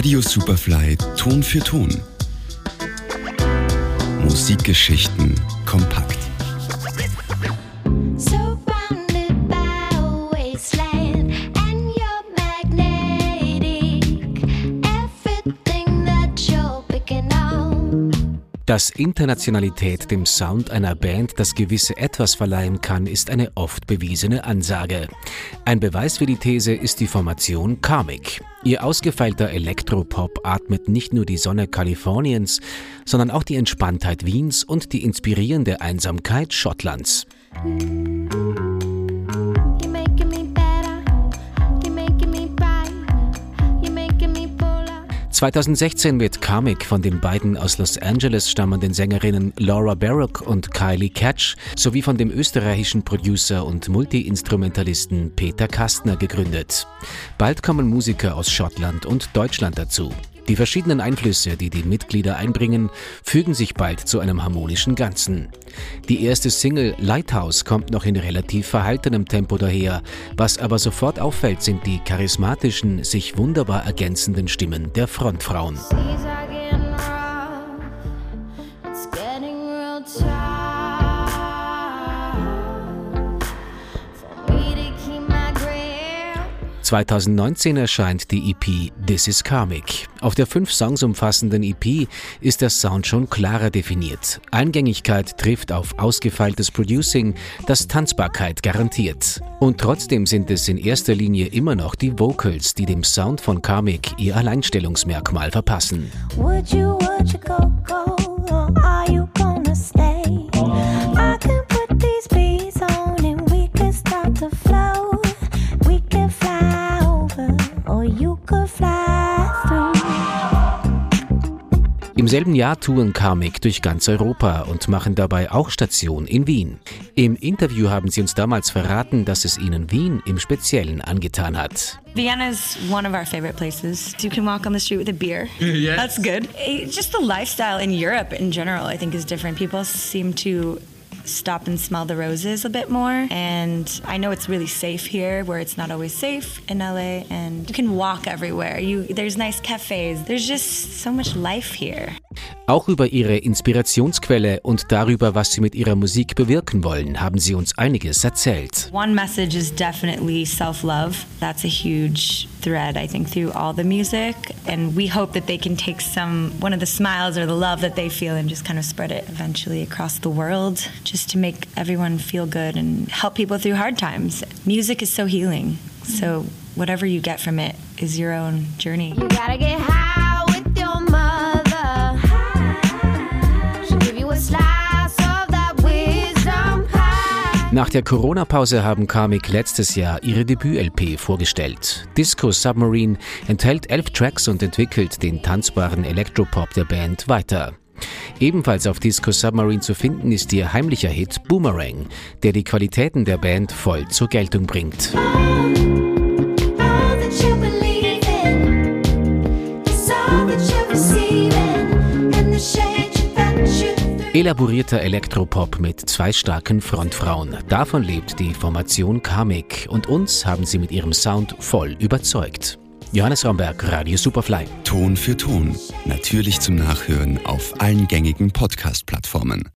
Radio Superfly Ton für Ton. Musikgeschichten kompakt. Dass Internationalität dem Sound einer Band das gewisse Etwas verleihen kann, ist eine oft bewiesene Ansage. Ein Beweis für die These ist die Formation Karmic. Ihr ausgefeilter Elektropop atmet nicht nur die Sonne Kaliforniens, sondern auch die Entspanntheit Wiens und die inspirierende Einsamkeit Schottlands. You're 2016 wird Karmic von den beiden aus Los Angeles stammenden Sängerinnen Laura Barrock und Kylie Catch sowie von dem österreichischen Producer und Multi-Instrumentalisten Peter Kastner gegründet. Bald kommen Musiker aus Schottland und Deutschland dazu. Die verschiedenen Einflüsse, die die Mitglieder einbringen, fügen sich bald zu einem harmonischen Ganzen. Die erste Single Lighthouse kommt noch in relativ verhaltenem Tempo daher, was aber sofort auffällt, sind die charismatischen, sich wunderbar ergänzenden Stimmen der Frontfrauen. 2019 erscheint die EP This is Karmic. Auf der fünf Songs umfassenden EP ist der Sound schon klarer definiert. Eingängigkeit trifft auf ausgefeiltes Producing, das Tanzbarkeit garantiert. Und trotzdem sind es in erster Linie immer noch die Vocals, die dem Sound von Karmic ihr Alleinstellungsmerkmal verpassen. Would you, would you go, go? Im selben Jahr touren Karmic durch ganz Europa und machen dabei auch Station in Wien. Im Interview haben sie uns damals verraten, dass es ihnen Wien im Speziellen angetan hat. Vienna is one of our favorite places. You can walk on the street with a beer. yes. That's good. It- just the lifestyle in Europe in general, I think, is different. People seem to stop and smell the roses a bit more. And I know it's really safe here, where it's not always safe in LA. And you can walk everywhere. You there's nice cafes. There's just so much life here. Auch über ihre Inspirationsquelle und darüber, was sie mit ihrer Musik bewirken wollen, haben sie uns einiges erzählt. One message is definitely self love. That's a huge thread, I think, through all the music. And we hope that they can take some, one of the smiles or the love that they feel and just kind of spread it eventually across the world, just to make everyone feel good and help people through hard times. Music is so healing. So, whatever you get from it is your own journey. You gotta get high with your mother. She'll give you a slice of that wisdom pie. Nach der Corona-Pause haben Karmic letztes Jahr ihre Debüt-LP vorgestellt. Disco Submarine enthält elf Tracks und entwickelt den tanzbaren Elektropop der Band weiter. Ebenfalls auf Disco Submarine zu finden ist ihr heimlicher Hit Boomerang, der die Qualitäten der Band voll zur Geltung bringt. Elaborierter Elektropop mit zwei starken Frontfrauen. Davon lebt die Formation Karmic und uns haben sie mit ihrem Sound voll überzeugt. Johannes Romberg, Radio Superfly. Ton für Ton. Natürlich zum Nachhören auf allen gängigen Podcast-Plattformen.